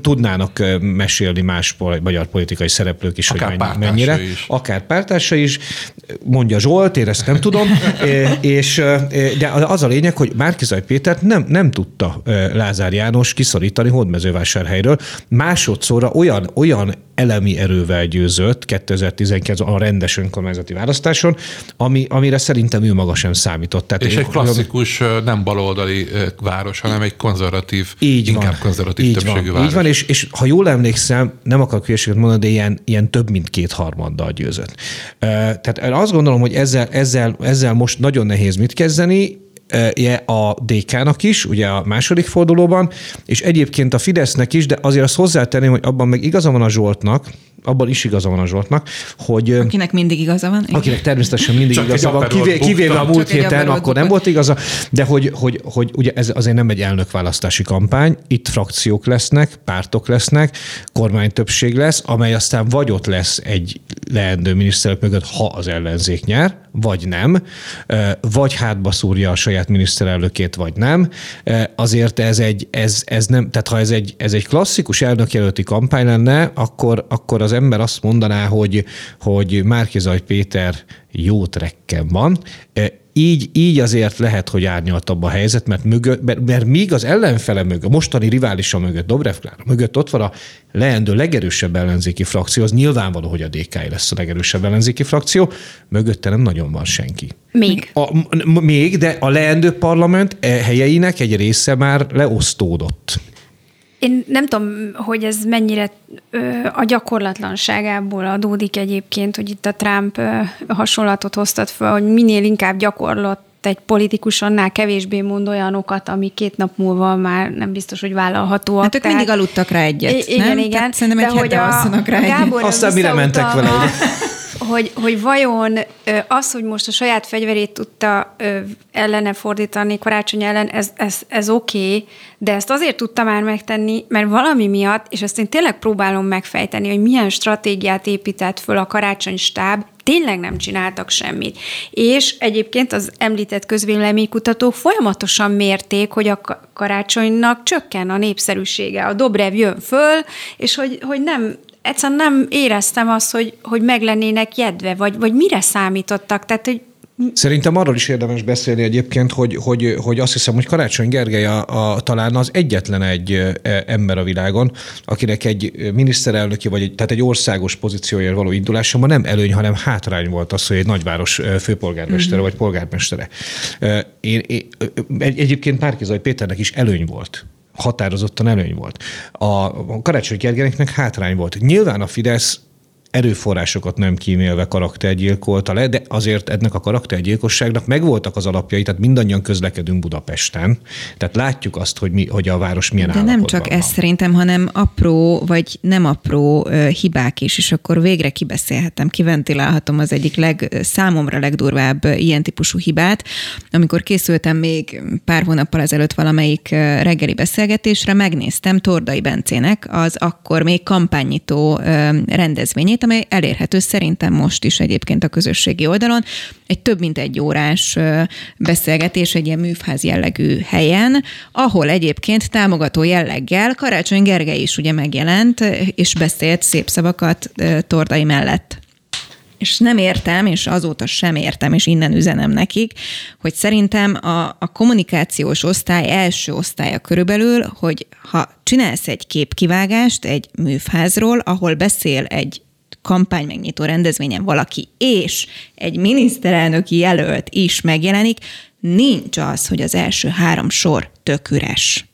tudnának mesélni más magyar politikai szereplők is, Akár hogy mennyire. Is. Akár pártársa is. Mondja Zsolt, én ezt nem tudom. *laughs* és, de az a lényeg, hogy Márkizaj Pétert nem, nem tudta Lázár János kiszorítani Hódmezővásárhelyről. Másodszorra olyan, olyan elemi erővel győzött 2019 a rendes önkormányzati választáson, ami, amire szerintem ő maga sem számított. Tehát és egy klasszikus, nem baloldali város, hanem egy konzervatív, így inkább van, konzervatív így többségű van, város. Így van, és, és ha jól emlékszem, nem akarok hülyeséget mondani, de ilyen, ilyen több mint két harmaddal győzött. Tehát azt gondolom, hogy ezzel, ezzel, ezzel most nagyon nehéz mit kezdeni, a DK-nak is, ugye a második fordulóban, és egyébként a Fidesznek is, de azért azt hozzátenném, hogy abban meg igaza van a Zsoltnak, abban is igaza van a Zsoltnak, hogy... Akinek mindig igaza van. Igen. Akinek természetesen mindig Csak igaza van, kivé, kivéve a múlt héten, akkor nem volt igaza, de hogy, hogy, hogy ugye ez azért nem egy elnökválasztási kampány, itt frakciók lesznek, pártok lesznek, kormánytöbbség lesz, amely aztán vagy ott lesz egy leendő miniszterek mögött, ha az ellenzék nyer, vagy nem, vagy hátba szúrja a saját miniszterelnökét, vagy nem. Azért ez egy, ez, ez nem, tehát ha ez egy, ez egy klasszikus elnökjelölti kampány lenne, akkor, akkor az ember azt mondaná, hogy, hogy Márkizaj Péter jó trekken van így, így azért lehet, hogy árnyaltabb a helyzet, mert, mögött, mert, mert míg az ellenfele mögött, a mostani riválisa mögött, Dobrev Klára mögött ott van a leendő legerősebb ellenzéki frakció, az nyilvánvaló, hogy a DK lesz a legerősebb ellenzéki frakció, mögötte nem nagyon van senki. Még. A, még, de a leendő parlament e helyeinek egy része már leosztódott. Én nem tudom, hogy ez mennyire a gyakorlatlanságából adódik egyébként, hogy itt a Trump hasonlatot hoztat fel, hogy minél inkább gyakorlott egy politikus annál kevésbé mond olyanokat, ami két nap múlva már nem biztos, hogy vállalhatóak. Hát ők Tehát... mindig aludtak rá egyet, Igen, nem? igen. Tehát szerintem egy hete alszanak rá egyet. Aztán mire mentek vele? Hogy, hogy vajon az, hogy most a saját fegyverét tudta ellene fordítani karácsony ellen, ez, ez, ez oké, okay, de ezt azért tudta már megtenni, mert valami miatt, és ezt én tényleg próbálom megfejteni, hogy milyen stratégiát épített föl a karácsony stáb, tényleg nem csináltak semmit. És egyébként az említett közvéleménykutatók folyamatosan mérték, hogy a karácsonynak csökken a népszerűsége. A Dobrev jön föl, és hogy, hogy nem, egyszerűen nem éreztem azt, hogy, hogy meg lennének jedve, vagy, vagy mire számítottak. Tehát, hogy Szerintem arról is érdemes beszélni egyébként, hogy, hogy, hogy azt hiszem, hogy Karácsony Gergely a, a, talán az egyetlen egy e, ember a világon, akinek egy miniszterelnöki, vagy egy, tehát egy országos pozícióért való indulása ma nem előny, hanem hátrány volt az, hogy egy nagyváros főpolgármestere mm-hmm. vagy polgármestere. Én, én, egyébként Márkizaj Péternek is előny volt határozottan előny volt. A Karácsony Gergelynek hátrány volt. Nyilván a Fidesz erőforrásokat nem kímélve karaktergyilkolta le, de azért ennek a karaktergyilkosságnak megvoltak az alapjai, tehát mindannyian közlekedünk Budapesten, tehát látjuk azt, hogy, mi, hogy a város milyen De nem csak van. ez szerintem, hanem apró vagy nem apró hibák is, és akkor végre kibeszélhetem, kiventilálhatom az egyik leg, számomra legdurvább ilyen típusú hibát. Amikor készültem még pár hónappal ezelőtt valamelyik reggeli beszélgetésre, megnéztem Tordai Bencének az akkor még kampányító rendezvényét, zenét, amely elérhető szerintem most is egyébként a közösségi oldalon. Egy több mint egy órás beszélgetés egy ilyen műfház jellegű helyen, ahol egyébként támogató jelleggel Karácsony Gergely is ugye megjelent, és beszélt szép szavakat Tordai mellett és nem értem, és azóta sem értem, és innen üzenem nekik, hogy szerintem a, a kommunikációs osztály első osztálya körülbelül, hogy ha csinálsz egy képkivágást egy műfházról, ahol beszél egy kampány megnyitó rendezvényen valaki, és egy miniszterelnöki jelölt is megjelenik, nincs az, hogy az első három sor tök üres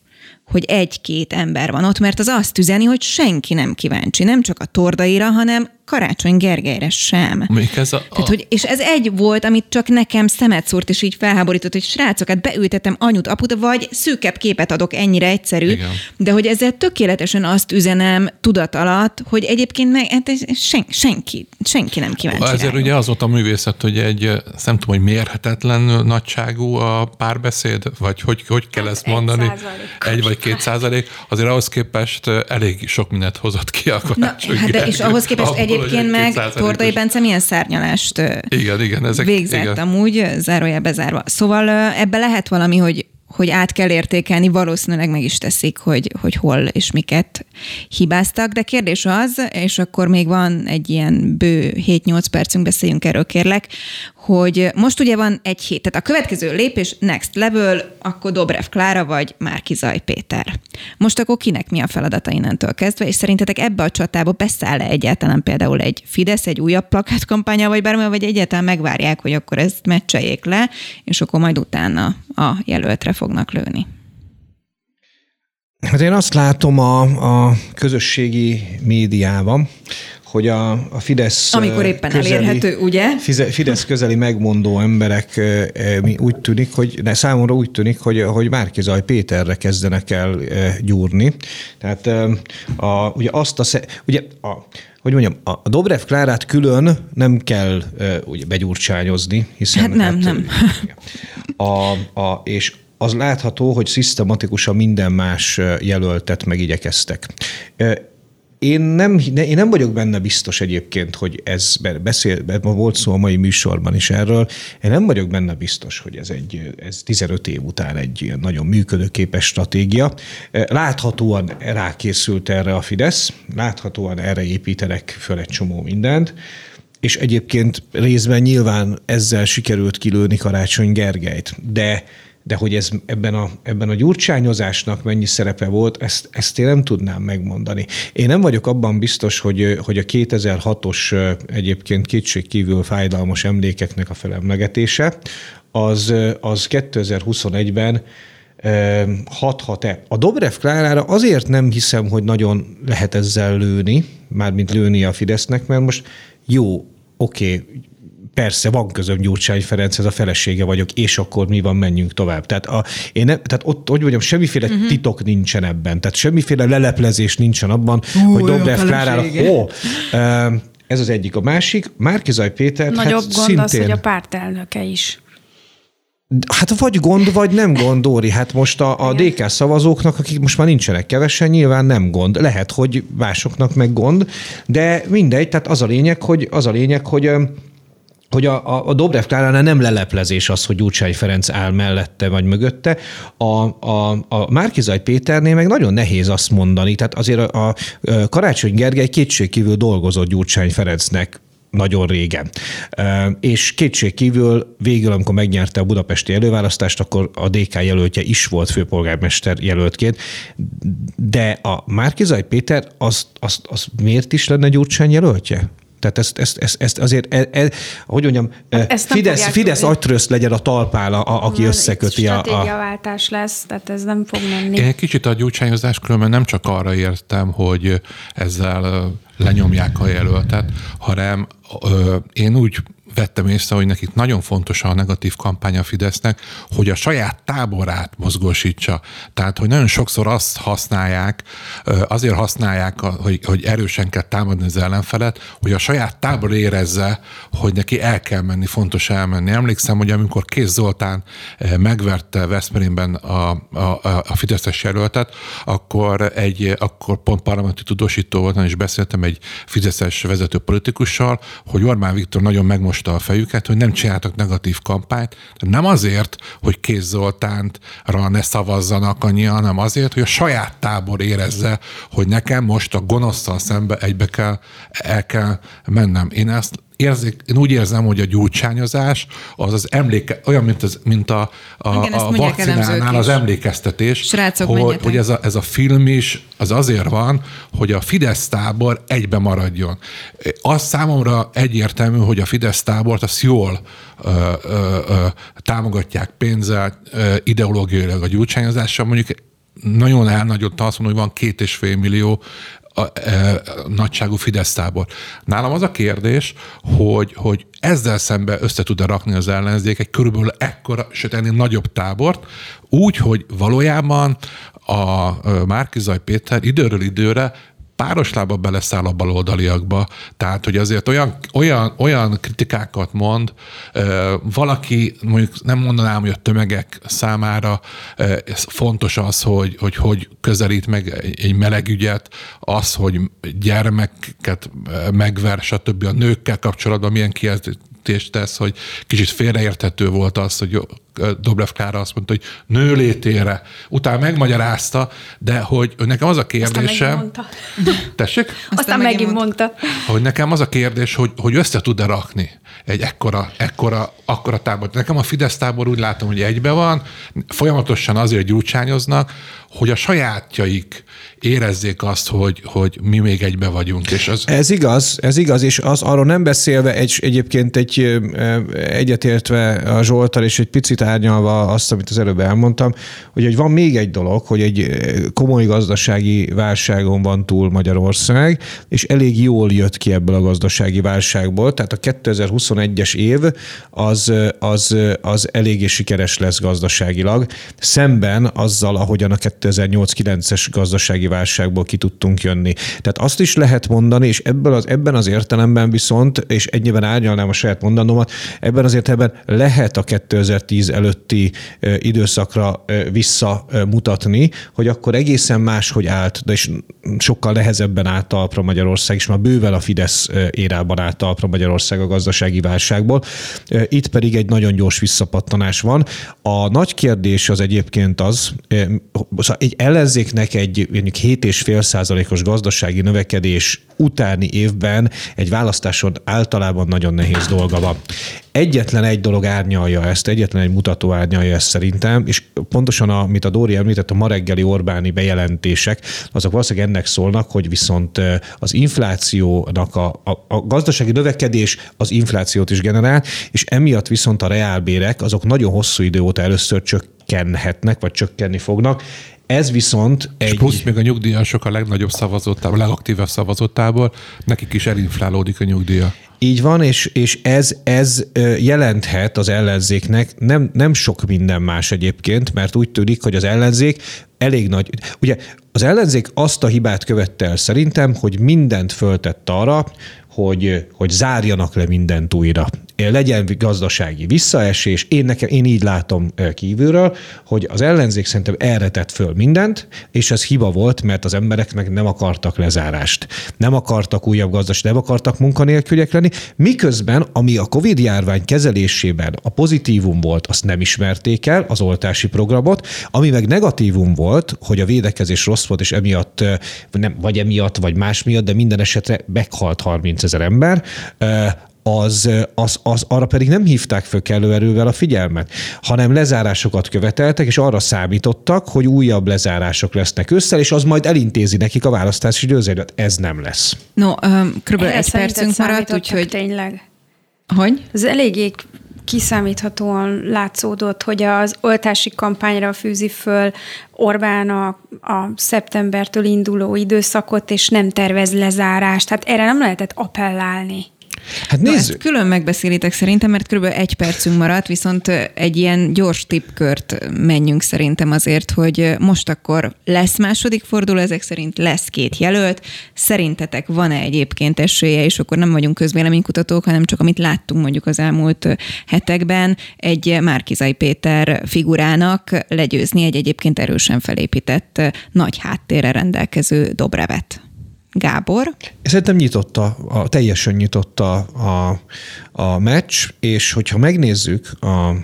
hogy egy-két ember van ott, mert az azt üzeni, hogy senki nem kíváncsi, nem csak a tordaira, hanem Karácsony Gergelyre sem. ez a, a... Tehát, hogy, és ez egy volt, amit csak nekem szemet szórt, és így felháborított, hogy srácok, hát beültetem anyut, aput, vagy szűkebb képet adok, ennyire egyszerű, Igen. de hogy ezzel tökéletesen azt üzenem tudat alatt, hogy egyébként meg, hát sen, senki, senki nem kíváncsi Ezért rájuk. ugye az volt a művészet, hogy egy, nem tudom, hogy mérhetetlen nagyságú a párbeszéd, vagy hogy, hogy kell ezt mondani? Egy, egy vagy két százalék, azért ahhoz képest elég sok mindent hozott ki a. Na, hát de és ahhoz képest egy egyébként meg Tordai Bence milyen szárnyalást igen, igen, ezek, végzett igen. amúgy, zárója bezárva. Szóval ebbe lehet valami, hogy hogy át kell értékelni, valószínűleg meg is teszik, hogy, hogy hol és miket hibáztak, de kérdés az, és akkor még van egy ilyen bő 7-8 percünk, beszéljünk erről kérlek, hogy most ugye van egy hét, tehát a következő lépés, next level, akkor Dobrev Klára vagy Márki Zaj Péter. Most akkor kinek mi a feladata innentől kezdve, és szerintetek ebbe a csatába beszáll-e egyáltalán például egy Fidesz, egy újabb plakátkampánya, vagy bármi, vagy egyáltalán megvárják, hogy akkor ezt meccseljék le, és akkor majd utána a jelöltre fognak lőni? Hát én azt látom a, a közösségi médiában, hogy a, a Fidesz Amikor éppen közeli, elérhető, ugye? Fidesz közeli megmondó emberek úgy tűnik, hogy de számomra úgy tűnik, hogy, hogy Márkizaj Péterre kezdenek el gyúrni. Tehát a, ugye azt a, ugye a, hogy mondjam, a Dobrev Klárát külön nem kell ugye begyurcsányozni, hiszen... Hát nem, hát, nem. A, a, és az látható, hogy szisztematikusan minden más jelöltet megigyekeztek. Én nem, én nem vagyok benne biztos egyébként, hogy ez beszél, volt szó a mai műsorban is erről, én nem vagyok benne biztos, hogy ez, egy, ez 15 év után egy nagyon működőképes stratégia. Láthatóan rákészült erre a Fidesz, láthatóan erre építenek föl egy csomó mindent, és egyébként részben nyilván ezzel sikerült kilőni Karácsony Gergelyt, de de hogy ez ebben a, ebben a gyurcsányozásnak mennyi szerepe volt, ezt, ezt én nem tudnám megmondani. Én nem vagyok abban biztos, hogy, hogy a 2006-os egyébként kétségkívül fájdalmas emlékeknek a felemlegetése, az, az 2021-ben hathat-e. A Dobrev Klárára azért nem hiszem, hogy nagyon lehet ezzel lőni, mármint lőni a Fidesznek, mert most jó, oké, okay, persze van közöm Gyurcsány Ferenc, ez a felesége vagyok, és akkor mi van, menjünk tovább. Tehát, a, én nem, tehát ott, hogy mondjam, semmiféle uh-huh. titok nincsen ebben, tehát semmiféle leleplezés nincsen abban, uh, hogy Dobrev Klárára, ó, ez az egyik. A másik, Márkizaj Péter, hát Nagyobb hát gond szintén... az, hogy a pártelnöke is. Hát vagy gond, vagy nem gond, Dóri. Hát most a, a DK szavazóknak, akik most már nincsenek kevesen, nyilván nem gond. Lehet, hogy másoknak meg gond, de mindegy, tehát az a lényeg, hogy, az a lényeg, hogy hogy a, a, a Dobrev Kláránál nem leleplezés az, hogy Gyurcsány Ferenc áll mellette vagy mögötte. A, a, a Márkizaj Péternél meg nagyon nehéz azt mondani. Tehát azért a, a Karácsony Gergely kétségkívül dolgozott Gyurcsány Ferencnek nagyon régen. És kétség kívül végül, amikor megnyerte a budapesti előválasztást, akkor a DK jelöltje is volt főpolgármester jelöltként, de a Márkizaj Péter az, az, az miért is lenne Gyurcsány jelöltje? Tehát ezt, ezt, ezt, ezt azért, e, e, hogy mondjam, e, ezt Fidesz, Fidesz agytröszt legyen a talpál, a, aki Na, összeköti a... Stratégiaváltás lesz, tehát ez nem fog menni. Én egy kicsit a gyurcsányozás különben nem csak arra értem, hogy ezzel lenyomják a jelöltet, hanem ö, én úgy vettem észre, hogy nekik nagyon fontos a negatív kampány Fidesznek, hogy a saját táborát mozgósítsa. Tehát, hogy nagyon sokszor azt használják, azért használják, hogy, hogy erősen kell támadni az ellenfelet, hogy a saját tábor érezze, hogy neki el kell menni, fontos elmenni. Emlékszem, hogy amikor Kész Zoltán megverte Veszprémben a, a, a Fideszes jelöltet, akkor, egy, akkor pont parlamenti tudósító voltam, és beszéltem egy Fideszes vezető politikussal, hogy Orbán Viktor nagyon megmosta a fejüket, hogy nem csináltak negatív kampányt. Nem azért, hogy Kéz Zoltántra ne szavazzanak annyian, hanem azért, hogy a saját tábor érezze, hogy nekem most a gonoszszal szembe egybe kell, el kell mennem. Én ezt érzik, én úgy érzem, hogy a gyurcsányozás az az emléke, olyan, mint, az, mint a, a, Igen, a vakcinánál az emlékeztetés, Srácok, hogy, hogy ez, a, ez a film is az azért van, hogy a Fidesz tábor egybe maradjon. Az számomra egyértelmű, hogy a Fidesz tábort azt jól ö, ö, ö, támogatják pénzzel, ö, ideológiailag a gyurcsányozással, mondjuk nagyon elnagyott azt mondom, hogy van két és fél millió a, e, nagyságú Fidesz tábor. Nálam az a kérdés, hogy, hogy ezzel szembe össze tud-e rakni az ellenzék egy körülbelül ekkora, sőt ennél nagyobb tábort, úgy, hogy valójában a Márkizaj Péter időről időre páros lába beleszáll a baloldaliakba, tehát hogy azért olyan, olyan, olyan kritikákat mond, valaki, mondjuk nem mondanám, hogy a tömegek számára fontos az, hogy hogy, hogy közelít meg egy meleg ügyet, az, hogy gyermeket megver, stb. a nőkkel kapcsolatban milyen kijelentést tesz, hogy kicsit félreérthető volt az, hogy Dobrev Klára azt mondta, hogy nőlétére. Utána megmagyarázta, de hogy nekem az a kérdésem... Aztán Tessék? Aztán, Aztán megint, megint mondta. Hogy nekem az a kérdés, hogy, hogy össze tud-e rakni egy ekkora, ekkora, akkora tábor. Nekem a Fidesz tábor úgy látom, hogy egybe van, folyamatosan azért gyurcsányoznak, hogy a sajátjaik érezzék azt, hogy, hogy mi még egybe vagyunk. És az... Ez igaz, ez igaz, és az arról nem beszélve egy, egyébként egy egyetértve a Zsoltal, és egy picit árnyalva azt, amit az előbb elmondtam, hogy, hogy van még egy dolog, hogy egy komoly gazdasági válságon van túl Magyarország, és elég jól jött ki ebből a gazdasági válságból, tehát a 2021-es év az, az, az eléggé sikeres lesz gazdaságilag, szemben azzal, ahogyan a 2008-9-es gazdasági válságból ki tudtunk jönni. Tehát azt is lehet mondani, és ebből az, ebben az értelemben viszont, és ennyiben árnyalnám a saját mondanomat, ebben az értelemben lehet a 2010 előtti időszakra visszamutatni, hogy akkor egészen máshogy állt, de is sokkal nehezebben állt talpra Magyarország, és már bővel a Fidesz érában állt talpra Magyarország a gazdasági válságból. Itt pedig egy nagyon gyors visszapattanás van. A nagy kérdés az egyébként az, szóval egy ellenzéknek egy 7,5 százalékos gazdasági növekedés utáni évben egy választáson általában nagyon nehéz dolga van. Egyetlen egy dolog árnyalja ezt, egyetlen egy mutató árnyalja ezt szerintem, és pontosan, amit a Dóri említett, a ma reggeli Orbáni bejelentések, azok valószínűleg ennek szólnak, hogy viszont az inflációnak a, a, a gazdasági növekedés az inflációt is generál, és emiatt viszont a reálbérek azok nagyon hosszú idő óta először csökkenhetnek, vagy csökkenni fognak. Ez viszont egy... És plusz még a nyugdíjasok a legnagyobb szavazottából, a legaktívebb szavazottából, nekik is elinflálódik a nyugdíja. Így van, és, és ez, ez jelenthet az ellenzéknek nem, nem sok minden más egyébként, mert úgy tűnik, hogy az ellenzék elég nagy. Ugye az ellenzék azt a hibát követte el szerintem, hogy mindent föltett arra, hogy, hogy zárjanak le mindent újra legyen gazdasági visszaesés. Én, nekem, én így látom kívülről, hogy az ellenzék szerintem erre tett föl mindent, és ez hiba volt, mert az embereknek nem akartak lezárást. Nem akartak újabb gazdaság, nem akartak munkanélküliek lenni, miközben, ami a Covid járvány kezelésében a pozitívum volt, azt nem ismerték el, az oltási programot, ami meg negatívum volt, hogy a védekezés rossz volt, és emiatt, nem, vagy emiatt, vagy más miatt, de minden esetre meghalt 30 ezer ember, az, az, az, arra pedig nem hívták föl kellő erővel a figyelmet, hanem lezárásokat követeltek, és arra számítottak, hogy újabb lezárások lesznek össze, és az majd elintézi nekik a választási győzelmet. Ez nem lesz. No, kb. egy percünk maradt, úgyhogy... Tényleg. Hogy? Ez eléggé kiszámíthatóan látszódott, hogy az oltási kampányra fűzi föl Orbán a, a szeptembertől induló időszakot, és nem tervez lezárást. Tehát erre nem lehetett appellálni. Hát nézzük. No, ezt külön megbeszélitek szerintem, mert kb. egy percünk maradt, viszont egy ilyen gyors tippkört menjünk szerintem azért, hogy most akkor lesz második forduló, ezek szerint lesz két jelölt. Szerintetek van-e egyébként esélye, és akkor nem vagyunk közvéleménykutatók, hanem csak amit láttunk mondjuk az elmúlt hetekben, egy Márkizai Péter figurának legyőzni egy egyébként erősen felépített, nagy háttérre rendelkező Dobrevet? Gábor? Szerintem nyitotta, a, teljesen nyitotta a, a meccs, és hogyha megnézzük a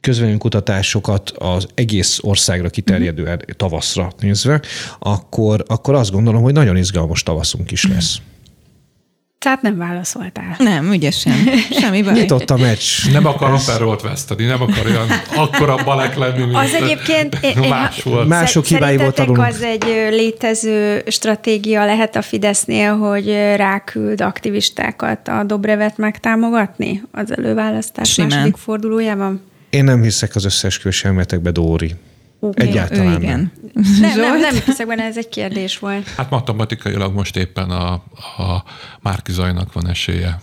közvéleménykutatásokat az egész országra kiterjedő uh-huh. tavaszra nézve, akkor, akkor azt gondolom, hogy nagyon izgalmas tavaszunk is lesz. Uh-huh. Tehát nem válaszoltál. Nem, ügyesen. Semmi baj. Nyitott a meccs. Nem akar aperolt veszteni, nem akar olyan akkora balek lenni, mint Az egyébként más volt. Mások hibáiból tanulunk. az egy létező stratégia lehet a Fidesznél, hogy ráküld aktivistákat a Dobrevet megtámogatni az előválasztás Simán. második fordulójában? Én nem hiszek az összeesküvés elméletekbe, Dóri. Okay. Egyáltalán ő igen. Nem, nem, nem hiszek benne, ez egy kérdés volt. Hát matematikailag most éppen a, a Márki Zajnak van esélye.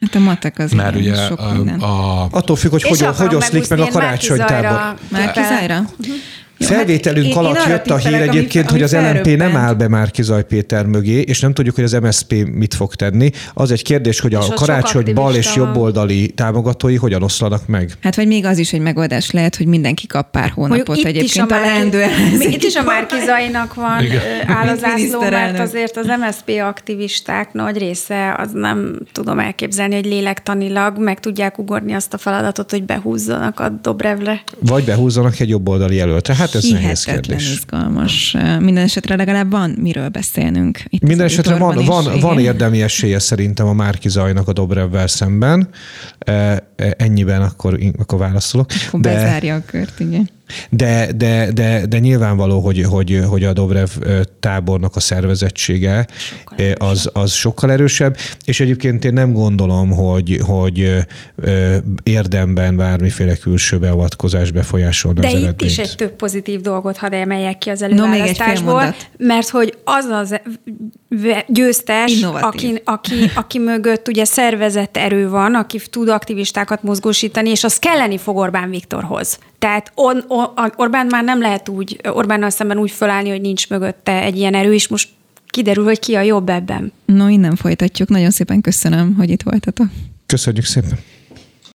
Hát a matek az Mert igen, ugye sok a, a, Attól függ, hogy hogy, hogy oszlik meg a karácsonytábor. Márki Zajra? Uh-huh. Jó, Felvételünk hát alatt jött a hír egyébként, hogy az LNP nem áll be már Kizaj Péter mögé, és nem tudjuk, hogy az MSP mit fog tenni. Az egy kérdés, hogy a karácsony bal és jobboldali támogatói hogyan oszlanak meg. Hát vagy még az is egy megoldás lehet, hogy mindenki kap pár hónapot itt egyébként a, a leendő Itt is a Márkizainak van áll az ászló, mert azért az MSP aktivisták nagy része, az nem tudom elképzelni, hogy lélektanilag meg tudják ugorni azt a feladatot, hogy behúzzanak a Dobrevre. Vagy behúzzanak egy jobboldali jelöltre. Hát ez nehéz kérdés. izgalmas. Minden esetre legalább van miről beszélnünk. Itt Minden esetre van, van, van érdemi esélye szerintem a Márki Zajnak a Dobrevvel szemben. E, e, ennyiben akkor, akkor válaszolok. Akkor de... bezárja a kört, igen. De, de, de, de nyilvánvaló, hogy, hogy, hogy a Dobrev tábornak a szervezettsége az, az sokkal erősebb, és egyébként én nem gondolom, hogy, hogy érdemben bármiféle külső beavatkozás befolyásolna de az itt eredményt. is egy több pozitív dolgot hadd emeljek ki az előválasztásból, no, mert hogy az az győztes, aki, aki, aki mögött ugye szervezett erő van, aki tud aktivistákat mozgósítani, és az kelleni fog Orbán Viktorhoz. Tehát on, on, Orbán már nem lehet úgy, Orbánnal szemben úgy fölállni, hogy nincs mögötte egy ilyen erő, és most kiderül, hogy ki a jobb ebben. No, innen folytatjuk. Nagyon szépen köszönöm, hogy itt voltatok. Köszönjük szépen.